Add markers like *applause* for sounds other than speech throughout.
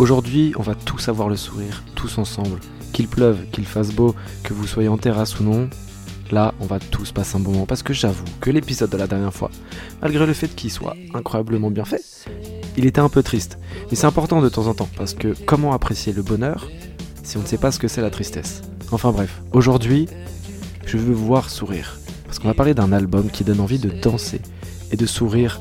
Aujourd'hui, on va tous avoir le sourire, tous ensemble. Qu'il pleuve, qu'il fasse beau, que vous soyez en terrasse ou non, là, on va tous passer un bon moment parce que j'avoue que l'épisode de la dernière fois, malgré le fait qu'il soit incroyablement bien fait, il était un peu triste. Mais c'est important de temps en temps parce que comment apprécier le bonheur si on ne sait pas ce que c'est la tristesse? Enfin bref, aujourd'hui, je veux vous voir sourire parce qu'on va parler d'un album qui donne envie de danser et de sourire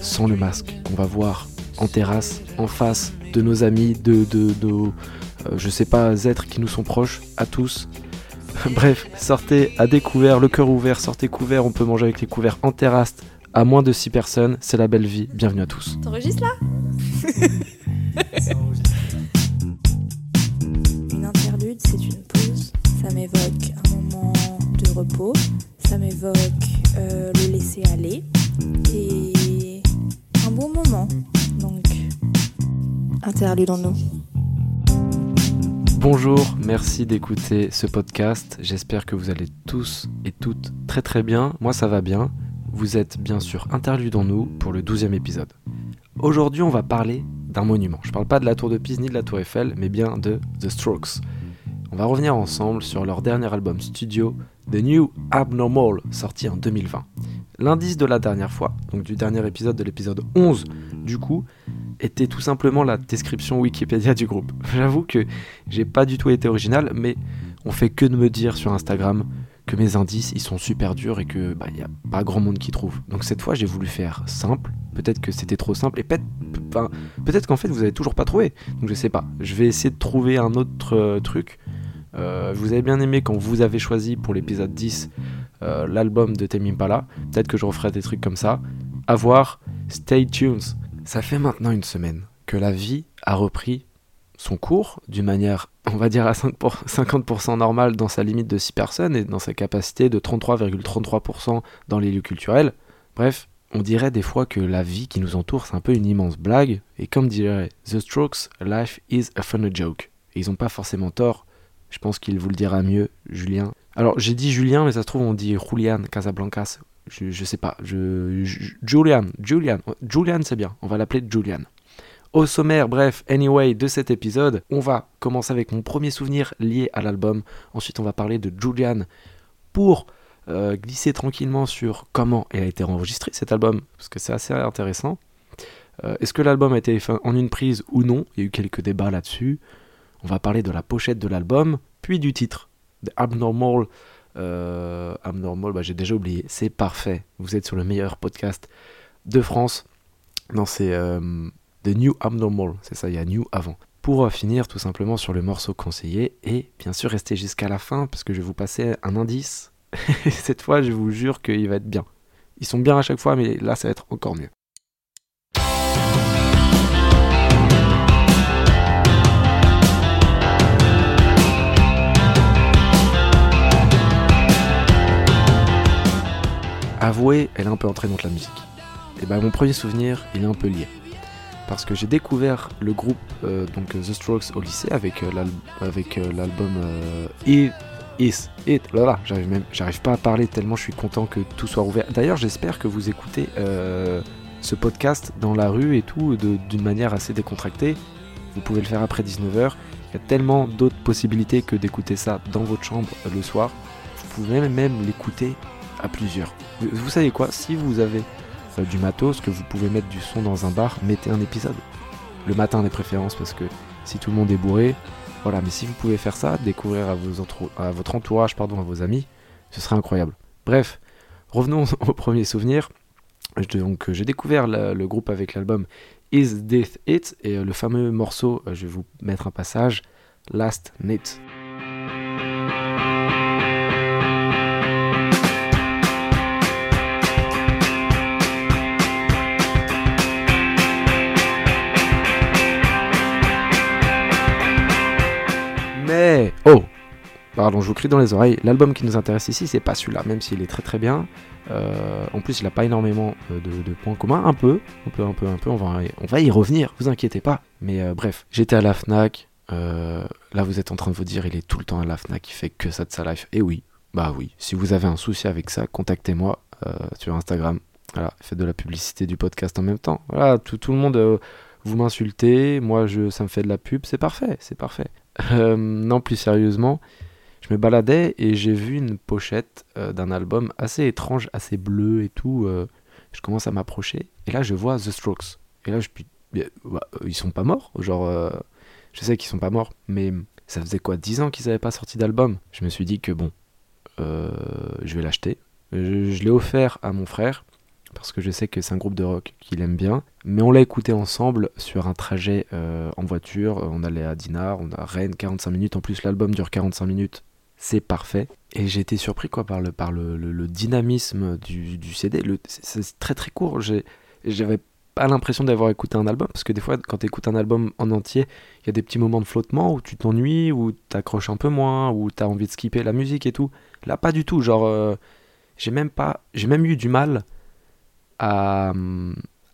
sans le masque qu'on va voir en terrasse, en face de nos amis, de, de, nos, euh, je sais pas, êtres qui nous sont proches, à tous. *laughs* Bref, sortez à découvert, le cœur ouvert, sortez couvert, on peut manger avec les couverts en terrasse à moins de 6 personnes, c'est la belle vie, bienvenue à tous. T'enregistres là *laughs* Une interlude, c'est une pause, ça m'évoque un moment de repos, ça m'évoque euh, le laisser aller et un bon moment. Interlude en nous. Bonjour, merci d'écouter ce podcast. J'espère que vous allez tous et toutes très très bien. Moi ça va bien. Vous êtes bien sûr interlude en nous pour le 12e épisode. Aujourd'hui on va parler d'un monument. Je parle pas de la tour de Pise ni de la tour Eiffel, mais bien de The Strokes. On va revenir ensemble sur leur dernier album studio, The New Abnormal, sorti en 2020. L'indice de la dernière fois, donc du dernier épisode de l'épisode 11 du coup, était tout simplement la description Wikipédia du groupe. *laughs* J'avoue que j'ai pas du tout été original, mais on fait que de me dire sur Instagram que mes indices ils sont super durs et que bah y a pas grand monde qui trouve. Donc cette fois j'ai voulu faire simple. Peut-être que c'était trop simple et peut-être peut-être qu'en fait vous avez toujours pas trouvé. Donc je sais pas. Je vais essayer de trouver un autre euh, truc. Euh, vous avez bien aimé quand vous avez choisi pour l'épisode 10 euh, l'album de Tame Impala. Peut-être que je referai des trucs comme ça. À voir. Stay tuned. Ça fait maintenant une semaine que la vie a repris son cours d'une manière, on va dire, à 50% normale dans sa limite de 6 personnes et dans sa capacité de 33,33% dans les lieux culturels. Bref, on dirait des fois que la vie qui nous entoure, c'est un peu une immense blague, et comme dirait The Strokes, life is a funny joke. Et ils n'ont pas forcément tort, je pense qu'il vous le dira mieux, Julien. Alors j'ai dit Julien, mais ça se trouve on dit Julian Casablancas, je, je sais pas. Je, Julian, Julian, Julian c'est bien. On va l'appeler Julian. Au sommaire, bref, anyway, de cet épisode, on va commencer avec mon premier souvenir lié à l'album. Ensuite, on va parler de Julian pour euh, glisser tranquillement sur comment il a été enregistré cet album, parce que c'est assez intéressant. Euh, est-ce que l'album a été fait en une prise ou non? Il y a eu quelques débats là-dessus. On va parler de la pochette de l'album, puis du titre, The Abnormal euh, Abnormal, bah, j'ai déjà oublié. C'est parfait. Vous êtes sur le meilleur podcast de France. Non, c'est euh, The New Abnormal. C'est ça, il y a New avant. Pour euh, finir tout simplement sur le morceau conseillé. Et bien sûr, restez jusqu'à la fin parce que je vais vous passer un indice. *laughs* Cette fois, je vous jure qu'il va être bien. Ils sont bien à chaque fois, mais là, ça va être encore mieux. Avouer, elle est un peu entrée dans la musique. Et ben mon premier souvenir, il est un peu lié. Parce que j'ai découvert le groupe, euh, donc The Strokes au lycée avec, euh, euh, l'album It Is It. Là, j'arrive même, j'arrive pas à parler tellement je suis content que tout soit ouvert. D'ailleurs, j'espère que vous écoutez ce podcast dans la rue et tout d'une manière assez décontractée. Vous pouvez le faire après 19h. Il y a tellement d'autres possibilités que d'écouter ça dans votre chambre le soir. Vous pouvez même l'écouter plusieurs. Vous savez quoi? Si vous avez euh, du matos, que vous pouvez mettre du son dans un bar, mettez un épisode. Le matin des préférences, parce que si tout le monde est bourré, voilà. Mais si vous pouvez faire ça, découvrir à, vos votre entourage, pardon, à vos amis, ce serait incroyable. Bref, revenons *laughs* au premier souvenir. Donc j'ai découvert le groupe avec l'album Is Death It et euh, le fameux morceau, euh, je vais vous mettre un passage, Last Night. Pardon, je vous crie dans les oreilles. L'album qui nous intéresse ici, c'est pas celui-là, même s'il est très très bien. Euh, en plus, il n'a pas énormément euh, de, points communs. Un peu, un peu, un peu, un peu. On va, y revenir, vous inquiétez pas. Mais euh, bref, j'étais à la Fnac. là, vous êtes en train de vous dire, il est tout le temps à la Fnac, il fait que ça de sa life. Et oui, bah oui. Si vous avez un souci avec ça, contactez-moi sur Instagram. Voilà, faites de la publicité du podcast en même temps. Voilà, tout, tout le monde vous m'insultez, moi je, ça me fait de la pub, c'est parfait, c'est parfait. Non, plus sérieusement, je me baladais et j'ai vu une pochette euh, d'un album assez étrange, assez bleu et tout. euh, je commence à m'approcher et là je vois The Strokes. Et là je puis ils sont pas morts, genre euh, je sais qu'ils sont pas morts, mais ça faisait quoi 10 ans qu'ils avaient pas sorti d'album? Je me suis dit que bon, euh, je vais l'acheter. Je, l'ai offert à mon frère parce que je sais que c'est un groupe de rock qu'il aime bien. Mais on l'a écouté ensemble sur un trajet euh, en voiture. On allait à Dinard, on a Rennes, 45 minutes. En plus, l'album dure 45 minutes. C'est parfait. Et j'ai été surpris quoi, par le, par le, le- dynamisme du, du CD. C'est très très court. J'avais pas l'impression d'avoir écouté un album. Parce que des fois, quand tu écoutes un album en entier, il y a des petits moments de flottement où tu t'ennuies, où t'accroches un peu moins, où t'as envie de skipper la musique et tout. Là, pas du tout. Genre, euh, j'ai même même eu du mal à,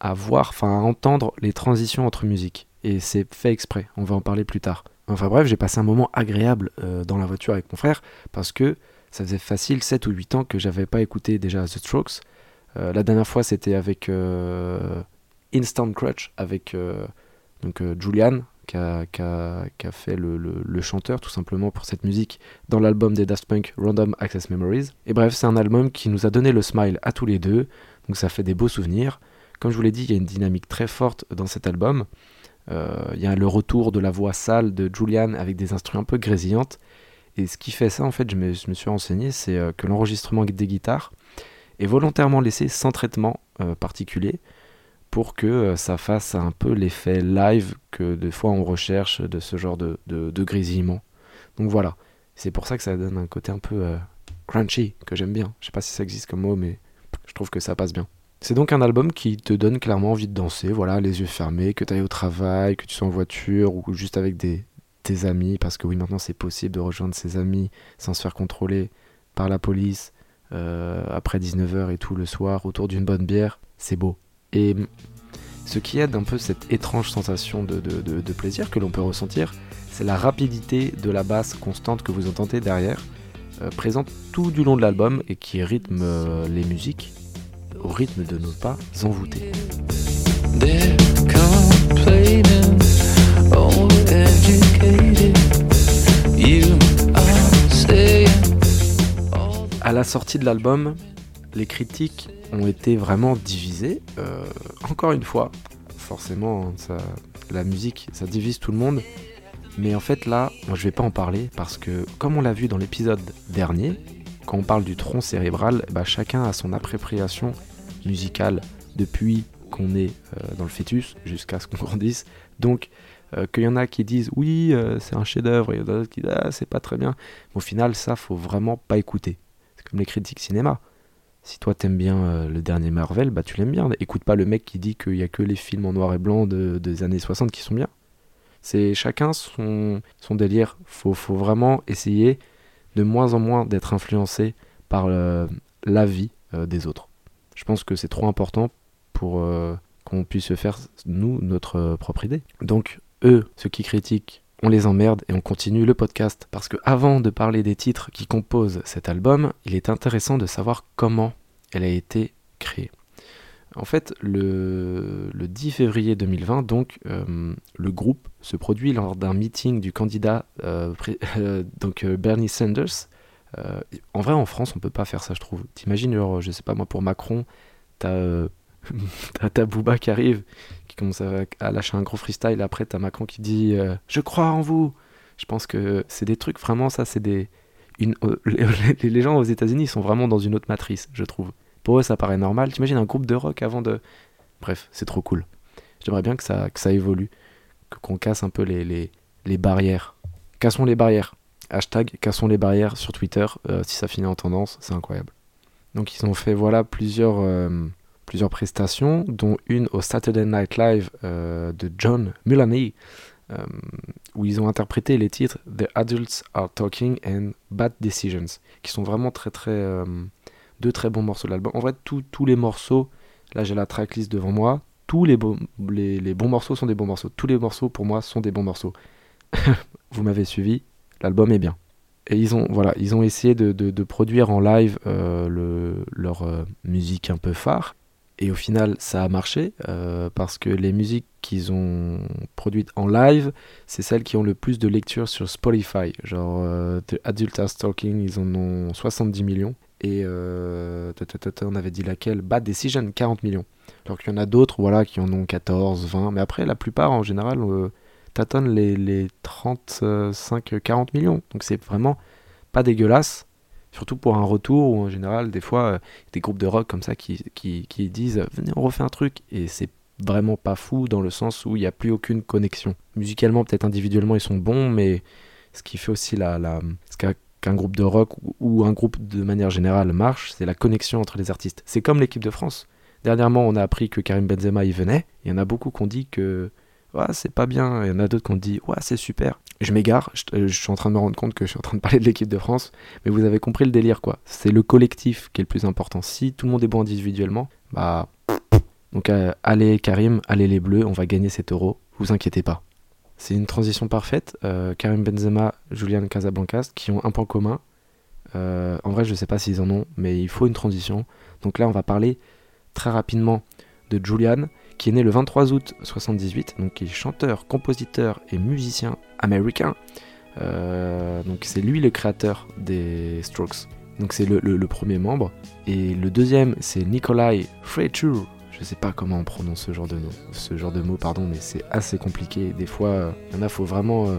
à voir, enfin à entendre les transitions entre musiques. Et c'est fait exprès, on va en parler plus tard. Enfin bref, j'ai passé un moment agréable euh, dans la voiture avec mon frère parce que ça faisait facile 7 ou 8 ans que j'avais pas écouté déjà The Strokes. Euh, la dernière fois c'était avec euh, Instant Crutch, avec donc, Julian qui a, fait le, le- le chanteur tout simplement pour cette musique dans l'album des Daft Punk Random Access Memories. Et bref, c'est un album qui nous a donné le smile à tous les deux, donc ça fait des beaux souvenirs. Comme je vous l'ai dit, il y a une dynamique très forte dans cet album. Euh, Il y a le retour de la voix sale de Julian avec des instruments un peu grésillantes. Et ce qui fait ça, en fait, je me, suis renseigné, c'est euh, que l'enregistrement des guitares est volontairement laissé sans traitement euh, particulier pour que euh, ça fasse un peu l'effet live que des fois on recherche de ce genre de, de, grésillement. Donc voilà, c'est pour ça que ça donne un côté un peu euh, crunchy que j'aime bien. Je sais pas si ça existe comme mot, mais je trouve que ça passe bien. C'est donc un album qui te donne clairement envie de danser, voilà, les yeux fermés, que tu ailles au travail, que tu sois en voiture ou juste avec des, tes amis, parce que oui, maintenant c'est possible de rejoindre ses amis sans se faire contrôler par la police euh, après 19h et tout le soir autour d'une bonne bière, c'est beau. Et ce qui aide un peu cette étrange sensation de, plaisir que l'on peut ressentir, c'est la rapidité de la basse constante que vous entendez derrière, euh, présente tout du long de l'album et qui rythme euh, les musiques au rythme de nos pas envoûtés. À la sortie de l'album, les critiques ont été vraiment divisées. Euh, encore une fois, forcément, ça- la musique, ça divise tout le monde. Mais en fait, là, moi, je vais pas en parler parce que, comme on l'a vu dans l'épisode dernier, quand on parle du tronc cérébral, bah, chacun a son appropriation musicale depuis qu'on est euh, dans le fœtus jusqu'à ce qu'on *laughs* grandisse. Donc, euh, qu'il y en a qui disent oui, euh, c'est un chef-d'œuvre, et d'autres qui disent ah, c'est pas très bien. Au final, ça, faut vraiment pas écouter. C'est comme les critiques cinéma. Si toi t'aimes bien le dernier Marvel, bah tu l'aimes bien. Écoute pas le mec qui dit qu'il y a que les films en noir et blanc de- des années 60 qui sont bien. C'est chacun son, délire. Faut, faut vraiment essayer de moins en moins d'être influencé par l'avis des autres. Je pense que c'est trop important pour euh, qu'on puisse se faire, nous, notre euh, propre idée. Donc, eux, ceux qui critiquent, on les emmerde et on continue le podcast. Parce que avant de parler des titres qui composent cet album, il est intéressant de savoir comment elle a été créée. En fait, le, le 10 février 2020, donc, euh, le groupe se produit lors d'un meeting du candidat *laughs* donc, Bernie Sanders. Euh, en vrai, en France, on peut pas faire ça, je trouve. T'imagines, genre, je sais pas moi, pour Macron, t'as euh, *laughs* Booba qui arrive, qui commence à, lâcher un gros freestyle. Après, t'as Macron qui dit euh, Je crois en vous. Je pense que c'est des trucs, vraiment, ça, c'est des. Euh, *laughs* les, les gens aux États-Unis sont vraiment dans une autre matrice, je trouve. Pour eux, ça paraît normal. T'imagines un groupe de rock avant de. Bref, c'est trop cool. J'aimerais bien que ça, que ça évolue, qu'on casse un peu les, les, les barrières. Cassons les barrières. Hashtag cassons les barrières sur Twitter. euh, si ça finit en tendance, c'est incroyable. Donc ils ont fait voilà plusieurs, euh, plusieurs prestations, dont une au Saturday Night Live euh, de John Mulaney, où ils ont interprété les titres The Adults Are Talking and Bad Decisions, qui sont vraiment très très deux très bons morceaux de l'album. En vrai, tous les morceaux, là j'ai la tracklist devant moi, tous les, bons- les, les bons morceaux sont des bons morceaux. Tous les morceaux pour moi sont des bons morceaux. *laughs* Vous m'avez suivi, l'album est bien. Et ils ont, voilà, ils ont essayé de, produire en live euh, le, leur euh, musique un peu phare. Et au final, ça a marché euh, parce que les musiques qu'ils ont produites en live, c'est celles qui ont le plus de lectures sur Spotify. Genre, Adult Are Stalking, ils en ont 70 millions. Et on avait dit laquelle? Bad Decision, 40 millions. Alors qu'il y en a d'autres voilà, qui en ont 14, 20. Mais après, la plupart, en général, tâtonnent les, les 35, 40 millions. Donc c'est vraiment pas dégueulasse. Surtout pour un retour où en général, des fois, euh, des groupes de rock comme ça qui, disent Venez, on refait un truc. Et c'est vraiment pas fou dans le sens où il n'y a plus aucune connexion. Musicalement, peut-être individuellement, ils sont bons, mais ce qui fait aussi la, ce qu'un groupe de rock ou, ou un groupe de manière générale marche, c'est la connexion entre les artistes. C'est comme l'équipe de France. Dernièrement, on a appris que Karim Benzema y venait. Il y en a beaucoup qui ont dit que ouais, c'est pas bien. Il y en a d'autres qui ont dit ouais, c'est super. Je m'égare, je, euh, je suis en train de me rendre compte que je suis en train de parler de l'équipe de France, mais vous avez compris le délire quoi. C'est le collectif qui est le plus important. Si tout le monde est bon individuellement, bah. Donc euh, allez Karim, allez les Bleus, on va gagner cet euro, vous inquiétez pas. C'est une transition parfaite. Euh, Karim Benzema, Julian Casablancas, qui ont un point commun. En vrai, je sais pas s'ils en ont, mais il faut une transition. Donc là, on va parler très rapidement de Julian, qui est né le 23 août 78, donc qui est chanteur, compositeur et musicien américain. Euh, donc c'est lui le créateur des Strokes. Donc c'est le, premier membre. Et le deuxième, c'est Nikolai Freitur. Je sais pas comment on prononce ce genre de, ce genre de mot, pardon, mais c'est assez compliqué. Des fois, euh, il y en a, faut vraiment. euh,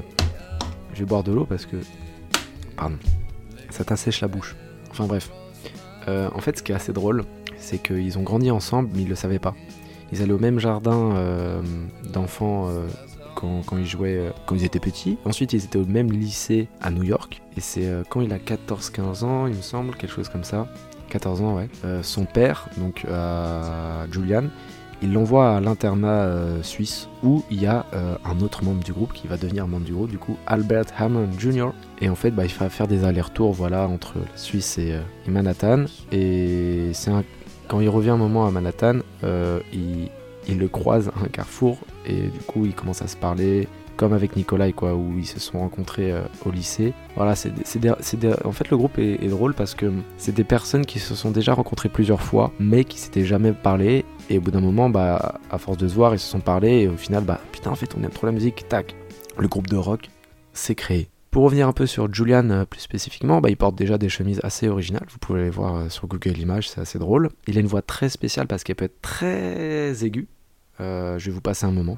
Je vais boire de l'eau parce que. Pardon. Ça t'assèche la bouche. Enfin bref. Euh, en fait, ce qui est assez drôle, c'est qu'ils ont grandi ensemble, mais ils le savaient pas. Ils allaient au même jardin euh, d'enfants euh, quand, ils jouaient, euh, quand ils étaient petits. Ensuite, ils étaient au même lycée à New York. Et c'est quand il a 14-15 ans, il me semble, quelque chose comme ça. 14 ans, ouais. Son père, donc Julian, il l'envoie à l'internat suisse où il y a un autre membre du groupe qui va devenir membre du groupe, du coup Albert Hammond Jr. Et en fait, bah, il va faire des allers-retours voilà, entre la Suisse et, et Manhattan. Et c'est un- quand il revient un moment à Manhattan, euh, il, il le croise à un carrefour et du coup, ils commencent à se parler. Comme avec Nikolai, quoi, où ils se sont rencontrés euh, au lycée. Voilà, c'est en fait, le groupe est, est drôle parce que c'est des personnes qui se sont déjà rencontrées plusieurs fois, mais qui s'étaient jamais parlé. Et au bout d'un moment, bah, à force de se voir, ils se sont parlé. Et au final, bah, putain, en fait, on aime trop la musique. Tac, le groupe de rock s'est créé. Pour revenir un peu sur Julian euh, plus spécifiquement, bah, il porte déjà des chemises assez originales. Vous pouvez les voir euh, sur Google Images, c'est assez drôle. Il a une voix très spéciale parce qu'elle peut être très aiguë. Euh, je vais vous passer un moment.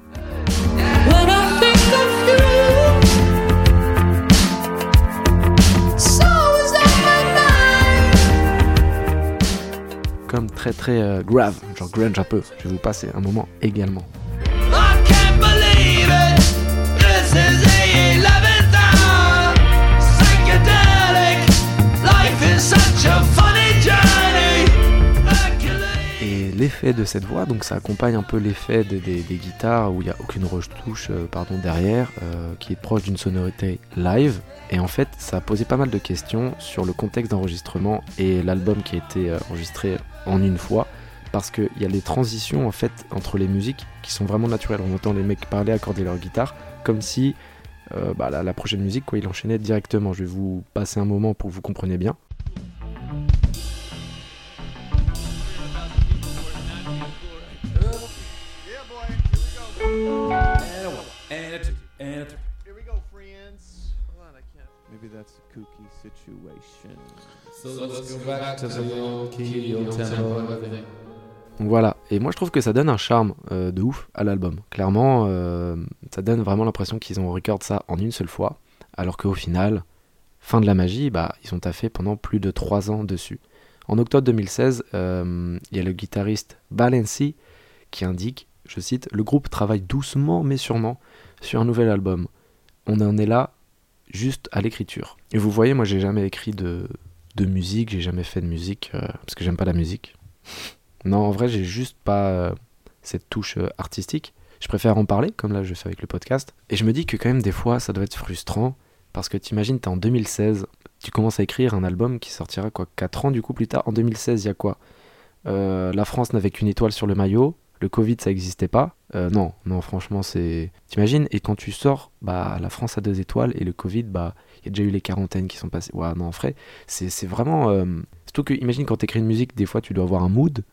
Comme très très euh, grave, genre grunge un peu. Je vais vous passer un moment également. I can't believe it. This is l'effet de cette voix, donc ça accompagne un peu l'effet des, guitares où il n'y a aucune retouche euh, pardon, derrière, euh, qui est proche d'une sonorité live. Et en fait, ça a posé pas mal de questions sur le contexte d'enregistrement et l'album qui a été euh, enregistré en une fois. Parce qu'il y a des transitions en fait entre les musiques qui sont vraiment naturelles. On entend les mecs parler, accorder leur guitare, comme si euh, bah, la, la prochaine musique, quoi, il enchaînait directement. Je vais vous passer un moment pour que vous compreniez bien. Maybe that's a kooky situation. So let's go back to the old key, old tempo, everything. Donc voilà, et moi je trouve que ça donne un charme euh, de ouf à l'album. Clairement, euh, ça donne vraiment l'impression qu'ils ont record ça en une seule fois, alors qu'au final, fin de la magie, bah, ils ont taffé pendant plus de 3 ans dessus. En octobre 2016, euh, il y a le guitariste Balenci qui indique, je cite, Le groupe travaille doucement mais sûrement sur un nouvel album. On en est là juste à l'écriture. Et vous voyez, moi j'ai jamais écrit de, de musique, j'ai jamais fait de musique, euh, parce que j'aime pas la musique. *laughs* Non, en vrai, j'ai juste pas euh, cette touche euh, artistique. Je préfère en parler, comme là je fais avec le podcast. Et je me dis que quand même, des fois, ça doit être frustrant. Parce que t'imagines, t'es en 2016, tu commences à écrire un album qui sortira quoi 4 ans du coup plus tard. En 2016, il y a quoi? La France n'avait qu'une étoile sur le maillot. Le Covid, ça existait pas. Euh, non, non, franchement, c'est. T'imagines? Et quand tu sors, bah, la France a deux étoiles et le Covid, bah, il y a déjà eu les quarantaines qui sont passées. Ouais, non, en vrai, c'est c'est vraiment. euh, Surtout que, imagine quand t'écris une musique, des fois, tu dois avoir un mood.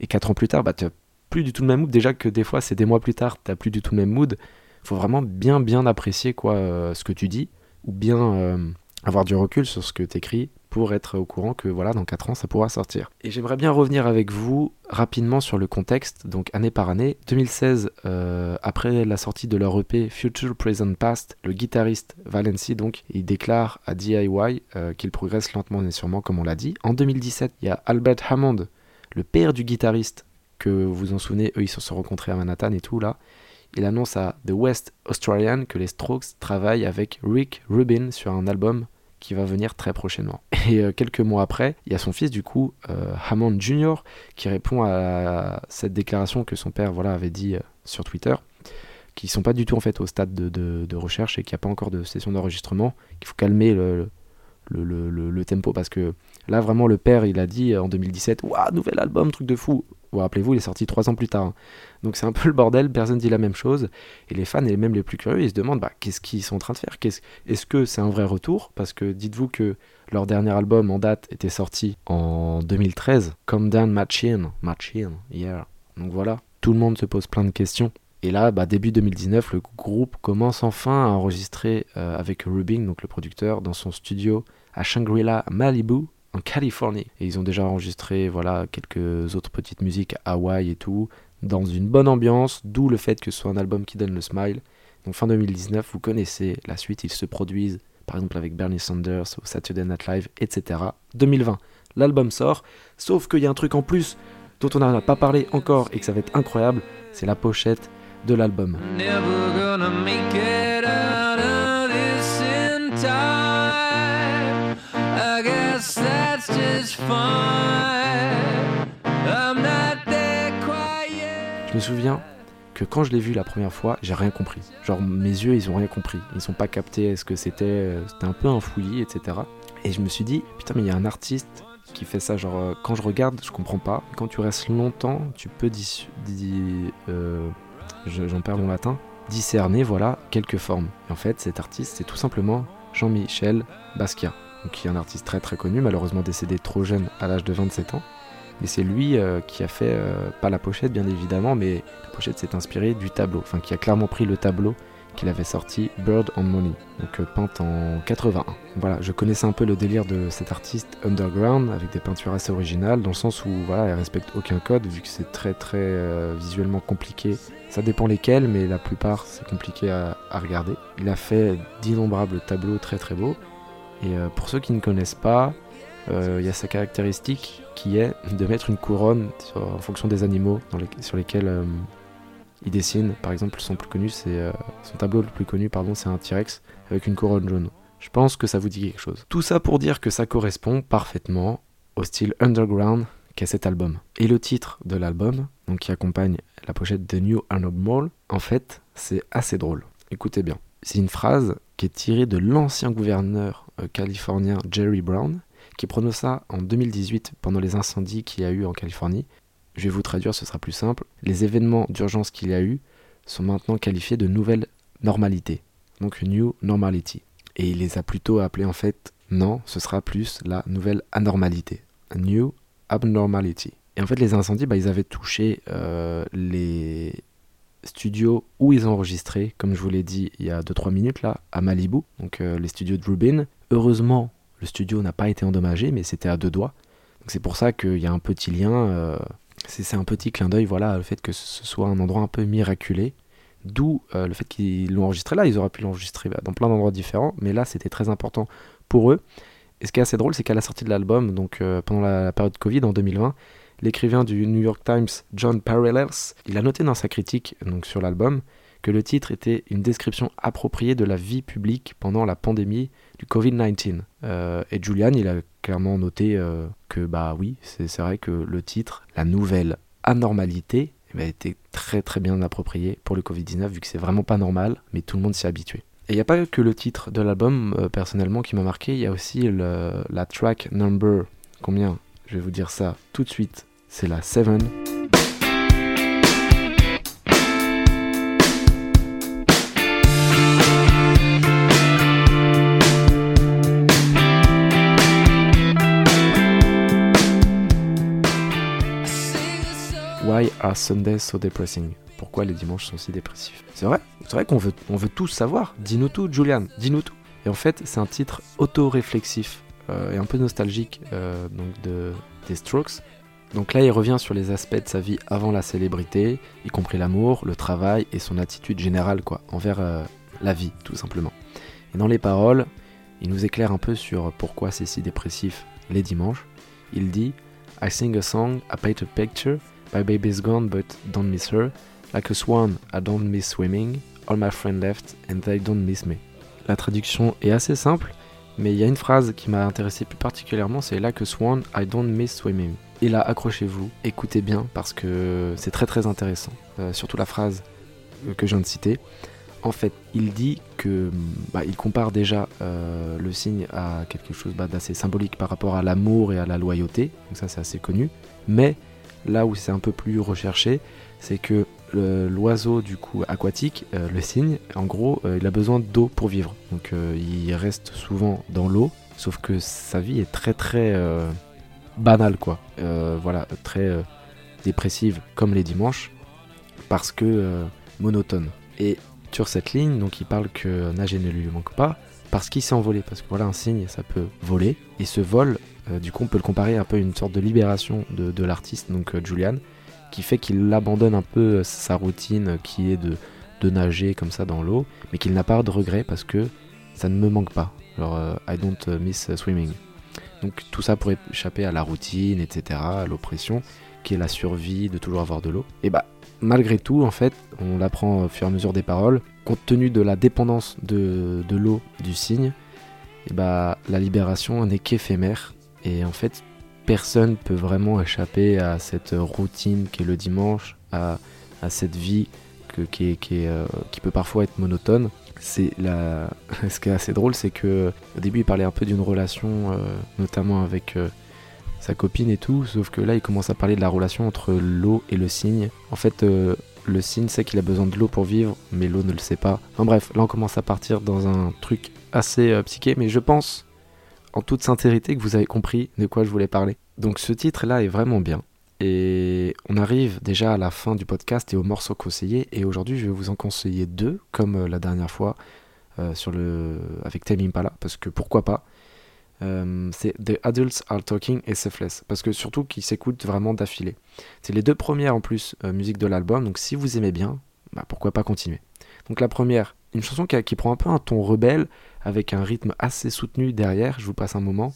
Et quatre ans plus tard, bah, tu plus du tout le même mood. Déjà que des fois, c'est des mois plus tard, t'as plus du tout le même mood. Faut vraiment bien, bien apprécier quoi, euh, ce que tu dis, ou bien avoir du recul sur ce que t'écris pour être au courant que voilà, dans 4 ans, ça pourra sortir. Et j'aimerais bien revenir avec vous rapidement sur le contexte, donc année par année. 2016, euh, après la sortie de leur EP Future Present Past, le guitariste Valency, donc, il déclare à DIY euh, qu'il progresse lentement mais sûrement, comme on l'a dit. En 2017, il y a Albert Hammond, le père du guitariste, que vous vous en souvenez, eux, ils se sont rencontrés à Manhattan et tout, là. Il annonce à The West Australian que les Strokes travaillent avec Rick Rubin sur un album qui va venir très prochainement. *laughs* Et euh, quelques mois après, il y a son fils du coup, euh, Hammond Jr., qui répond à cette déclaration que son père voilà, avait dit euh, sur Twitter, qui sont pas du tout en fait au stade de, recherche et qu'il n'y a pas encore de session d'enregistrement, qu'il faut calmer le, le, le- le- tempo parce que là vraiment le père il a dit en 2017 Waouh, nouvel album, truc de fou. Vous rappelez-vous, il est sorti trois ans plus tard. hein. Donc c'est un peu le bordel, personne dit la même chose. Et les fans et même les plus curieux, ils se demandent bah, qu'est-ce qu'ils sont en train de faire? Est-ce que c'est un vrai retour? Parce que dites-vous que leur dernier album en date était sorti en 2013, Come Down Machine, Machine, yeah. Donc voilà, tout le monde se pose plein de questions. Et là, bah, début 2019, le groupe commence enfin à enregistrer euh, avec Rubin, donc le producteur, dans son studio à Shangri-La, Malibu, en Californie. Et ils ont déjà enregistré voilà, quelques autres petites musiques à Hawaï et tout, dans une bonne ambiance, d'où le fait que ce soit un album qui donne le smile. Donc fin 2019, vous connaissez la suite, ils se produisent par exemple avec Bernie Sanders au Saturday Night Live, etc. 2020, l'album sort, sauf qu'il y a un truc en plus dont on n'en a pas parlé encore et que ça va être incroyable, c'est la pochette de l'album. Je me souviens que quand je l'ai vu la première fois, j'ai rien compris. Genre mes yeux, ils ont rien compris. Ils sont pas captés ce que c'était. euh, C'était un peu un fouillis, etc. Et je me suis dit, putain, mais il y a un artiste qui fait ça. Genre, euh, quand je regarde, je comprends pas. Quand tu restes longtemps, tu peux dis, euh, je- j'en perds mon latin, discerner, voilà, quelques formes. Et en fait, cet artiste, c'est tout simplement Jean-Michel Basquiat, qui est un artiste très très connu, malheureusement décédé trop jeune à l'âge de 27 ans. Mais c'est lui euh, qui a fait, euh, pas la pochette bien évidemment, mais la pochette s'est inspirée du tableau, enfin qui a clairement pris le tableau qu'il avait sorti, Bird on Money, donc euh, peinte en 81. Voilà, je connaissais un peu le délire de cet artiste underground, avec des peintures assez originales, dans le sens où voilà, elle respecte aucun code, vu que c'est très très euh, visuellement compliqué. Ça dépend lesquels, mais la plupart c'est compliqué à, à regarder. Il a fait d'innombrables tableaux très très beaux, et euh, pour ceux qui ne connaissent pas, euh, il y a sa caractéristique qui est de mettre une couronne en fonction des animaux sur lesquels euh, il dessine. Par exemple, son tableau le plus connu, c'est un T-Rex avec une couronne jaune. Je pense que ça vous dit quelque chose. Tout ça pour dire que ça correspond parfaitement au style underground qu'est cet album. Et le titre de l'album, qui accompagne la pochette de New Mall, en fait, c'est assez drôle. Écoutez bien. C'est une phrase est tirée de l'ancien gouverneur euh, californien Jerry Brown, qui prononça en 2018 pendant les incendies qu'il y a eu en Californie. Je vais vous traduire, ce sera plus simple. Les événements d'urgence qu'il y a eu sont maintenant qualifiés de nouvelle normalité. Donc New Normality. Et il les a plutôt appelés en fait, non, ce sera plus la nouvelle anormalité. New Abnormality. Et en fait, les incendies, bah, ils avaient touché euh, les studios où ils ont enregistré, comme je vous l'ai dit il y a 2-3 minutes là, à Malibu, donc euh, les studios de Rubin. Heureusement, le studio n'a pas été endommagé, mais c'était à deux doigts. Donc c'est pour ça qu'il y a un petit lien, euh, c'est un petit clin d'œil, voilà, le fait que ce soit un endroit un peu miraculé. D'où euh, le fait qu'ils l'ont enregistré là, ils auraient pu l'enregistrer dans plein d'endroits différents, mais là c'était très important pour eux. Et ce qui est assez drôle, c'est qu'à la sortie de l'album, donc pendant la période Covid en 2020, l'écrivain du New York Times, John Parallels, il a noté dans sa critique donc sur l'album que le titre était une description appropriée de la vie publique pendant la pandémie du Covid-19. Euh, et Julian, il a clairement noté euh, que, bah oui, c'est vrai que le titre, la nouvelle anormalité, eh ben, était très très bien approprié pour le Covid-19, vu que c'est vraiment pas normal, mais tout le monde s'y est habitué. Et il n'y a pas que le titre de l'album, euh, personnellement, qui m'a marqué, il y a aussi la track number, combien? Je vais vous dire ça tout de suite, c'est la 7. Why are Sundays so depressing? Pourquoi les dimanches sont si dépressifs? C'est vrai, c'est vrai qu'on veut, on veut tous savoir. Dis-nous tout, Julian, dis-nous tout. Et en fait, c'est un titre auto-réflexif euh, et un peu nostalgique euh, donc de, des Strokes. Donc là, il revient sur les aspects de sa vie avant la célébrité, y compris l'amour, le travail et son attitude générale quoi, envers euh, la vie, tout simplement. Et dans les paroles, il nous éclaire un peu sur pourquoi c'est si dépressif les dimanches. Il dit I sing a song, I paint a picture, my baby's gone but don't miss her. Like a swan, I don't miss swimming, all my friends left and they don't miss me. La traduction est assez simple, mais il y a une phrase qui m'a intéressé plus particulièrement, c'est Like a swan, I don't miss swimming. Et là, accrochez-vous, écoutez bien parce que c'est très très intéressant. Euh, surtout la phrase euh, que je viens de citer. En fait, il dit que bah, il compare déjà euh, le signe à quelque chose bah, d'assez symbolique par rapport à l'amour et à la loyauté. Donc ça, c'est assez connu. Mais là où c'est un peu plus recherché, c'est que l'oiseau du coup aquatique, le cygne, en gros, il a besoin d'eau pour vivre. Donc il reste souvent dans l'eau, sauf que sa vie est très très banale quoi. Euh, voilà, très euh, dépressive comme les dimanches, parce que euh, monotone. Et sur cette ligne, donc il parle que nager ne lui manque pas, parce qu'il s'est envolé. Parce que voilà, un cygne, ça peut voler. Et ce vol, du coup, on peut le comparer un peu à une sorte de libération de, l'artiste, donc euh, Julian, qui fait qu'il abandonne un peu sa routine qui est de, de nager comme ça dans l'eau, mais qu'il n'a pas de regret parce que ça ne me manque pas. Alors, I don't miss swimming. Donc tout ça pour échapper à la routine, etc., à l'oppression, qui est la survie de toujours avoir de l'eau. Et bah, malgré tout, en fait, on l'apprend au fur et à mesure des paroles, compte tenu de la dépendance de, l'eau du cygne, et bah, la libération n'est qu'éphémère. Et en fait, personne peut vraiment échapper à cette routine qui est le dimanche, à, cette vie euh, qui peut parfois être monotone. C'est la... *laughs* Ce qui est assez drôle, c'est que au début, il parlait un peu d'une relation, euh, notamment avec euh, sa copine et tout, sauf que là, il commence à parler de la relation entre l'eau et le cygne. En fait, euh, le cygne sait qu'il a besoin de l'eau pour vivre, mais l'eau ne le sait pas. Enfin bref, là, on commence à partir dans un truc assez psyché, mais je pense, en toute sincérité, que vous avez compris de quoi je voulais parler. Donc, ce titre-là est vraiment bien. Et on arrive déjà à la fin du podcast et aux morceaux conseillés. Et aujourd'hui, je vais vous en conseiller deux, comme euh, la dernière fois euh, sur le avec Tame Impala, parce que pourquoi pas. Euh, c'est The Adults Are Talking et Selfless, parce que surtout qu'ils s'écoutent vraiment d'affilée. C'est les deux premières en plus euh, musiques de l'album, donc si vous aimez bien, bah, pourquoi pas continuer. Donc la première, une chanson qui, qui prend un peu un ton rebelle, avec un rythme assez soutenu derrière, je vous passe un moment.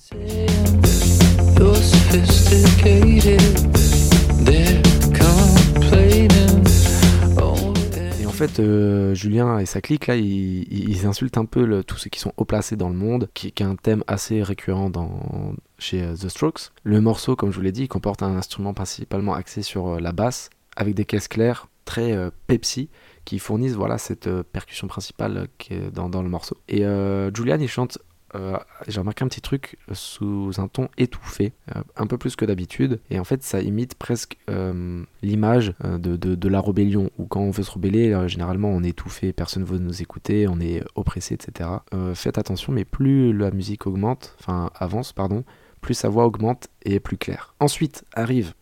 Et en fait, euh, Julien et sa clique, là, ils, insultent un peu tous ceux qui sont haut placés dans le monde, qui, est un thème assez récurrent dans, chez euh, The Strokes. Le morceau, comme je vous l'ai dit, comporte un instrument principalement axé sur euh, la basse, avec des caisses claires très Pepsi, qui fournissent voilà, cette percussion principale qui est dans, dans le morceau. Et euh, Julian, il chante euh, j'ai remarqué un petit truc euh, sous un ton étouffé, euh, un peu plus que d'habitude, et en fait ça imite presque euh, l'image de, la rébellion, où quand on veut se rebeller, généralement on est étouffé, personne ne veut nous écouter, on est oppressé, etc. Faites attention, mais plus la musique augmente, enfin avance, pardon, plus sa voix augmente et est plus claire. Ensuite arrive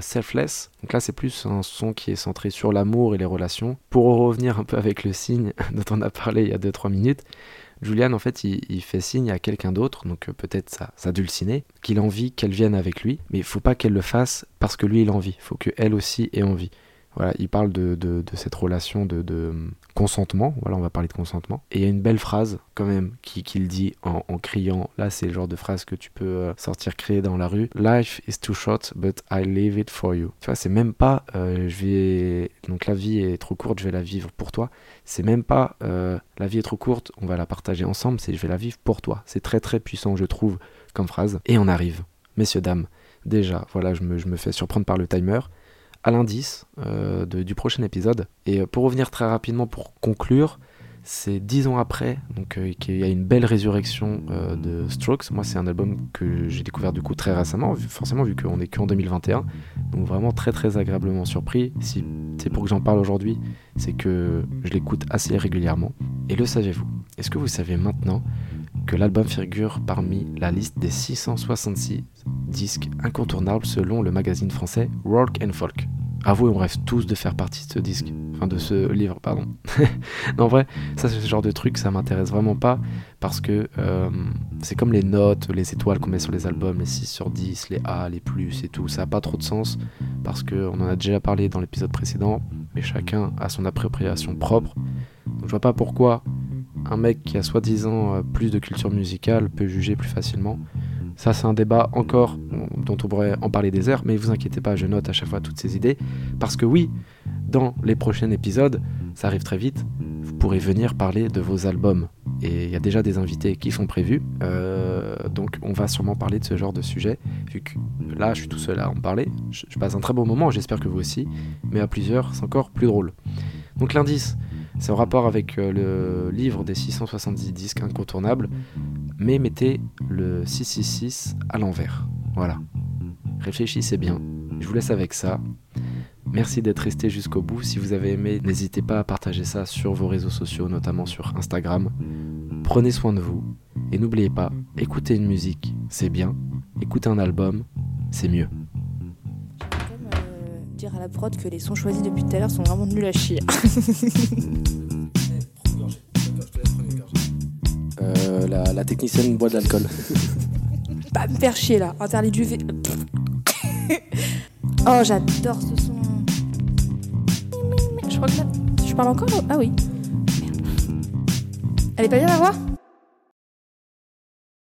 Selfless, donc là c'est plus un son qui est centré sur l'amour et les relations. Pour revenir un peu avec le signe *laughs* dont on a parlé il y a 2-3 minutes, Julian, en fait, il, fait signe à quelqu'un d'autre, donc euh, peut-être sa, sa dulcinée, qu'il envie qu'elle vienne avec lui, mais il faut pas qu'elle le fasse parce que lui, il envie. Il faut qu'elle aussi ait envie. Voilà, il parle de, de- cette relation de, de, consentement. Voilà, on va parler de consentement. Et il y a une belle phrase, quand même, qui- qu'il dit en, en criant. Là, c'est le genre de phrase que tu peux euh, sortir crier dans la rue. Life is too short, but I live it for you. Tu vois, c'est même pas, euh, je vais. Donc la vie est trop courte, je vais la vivre pour toi c'est même pas euh, la vie est trop courte, on va la partager ensemble, c'est je vais la vivre pour toi. C'est très très puissant, je trouve, comme phrase. Et on arrive, messieurs, dames. Déjà, voilà, je me, je me fais surprendre par le timer. À l'indice euh, du prochain épisode. Et euh, pour revenir très rapidement, pour conclure, c'est dix ans après, donc euh, qu'il y a une belle résurrection de Strokes. Moi, c'est un album que j'ai découvert du coup très récemment, forcément vu qu'on est qu'en 2021. Donc vraiment très très agréablement surpris. Si c'est pour que j'en parle aujourd'hui, c'est que je l'écoute assez régulièrement. Et le savez-vous? Est-ce que vous savez maintenant que l'album figure parmi la liste des 666 disques incontournables selon le magazine français Rock and Folk Avouez, on rêve tous de faire partie de ce disque, enfin de ce livre, pardon. *laughs* non, en vrai, ça, c'est ce genre de truc, ça m'intéresse vraiment pas parce que euh, c'est comme les notes, les étoiles qu'on met sur les albums, les 6 sur 10, les A, les plus et tout. Ça a pas trop de sens parce qu'on en a déjà parlé dans l'épisode précédent, mais chacun a son appropriation propre. Donc je vois pas pourquoi un mec qui a soi-disant euh, plus de culture musicale peut juger plus facilement. Ça, c'est un débat encore dont on pourrait en parler des heures, mais vous inquiétez pas, je note à chaque fois toutes ces idées. Parce que oui, dans les prochains épisodes, ça arrive très vite, vous pourrez venir parler de vos albums. Et il y a déjà des invités qui sont prévus, euh, donc on va sûrement parler de ce genre de sujet, vu que là, je suis tout seul à en parler. Je, je passe un très bon moment, j'espère que vous aussi, mais à plusieurs, c'est encore plus drôle. Donc l'indice, c'est en rapport avec euh, le livre des 670 disques incontournables, mais mettez le 666 à l'envers. Voilà. Réfléchissez bien. Je vous laisse avec ça. Merci d'être resté jusqu'au bout. Si vous avez aimé, n'hésitez pas à partager ça sur vos réseaux sociaux, notamment sur Instagram. Prenez soin de vous. Et n'oubliez pas, écouter une musique, c'est bien. Écouter un album, c'est mieux. Comme euh, dire à la prod que les sons choisis depuis tout à l'heure sont vraiment nuls à chier. *laughs* la, technicienne boit de l'alcool. *laughs* Pas me faire chier là, du V. *laughs* oh, j'adore ce son. Je crois que là. Je parle encore? Ah oui. Merde. Elle est pas bien la voix?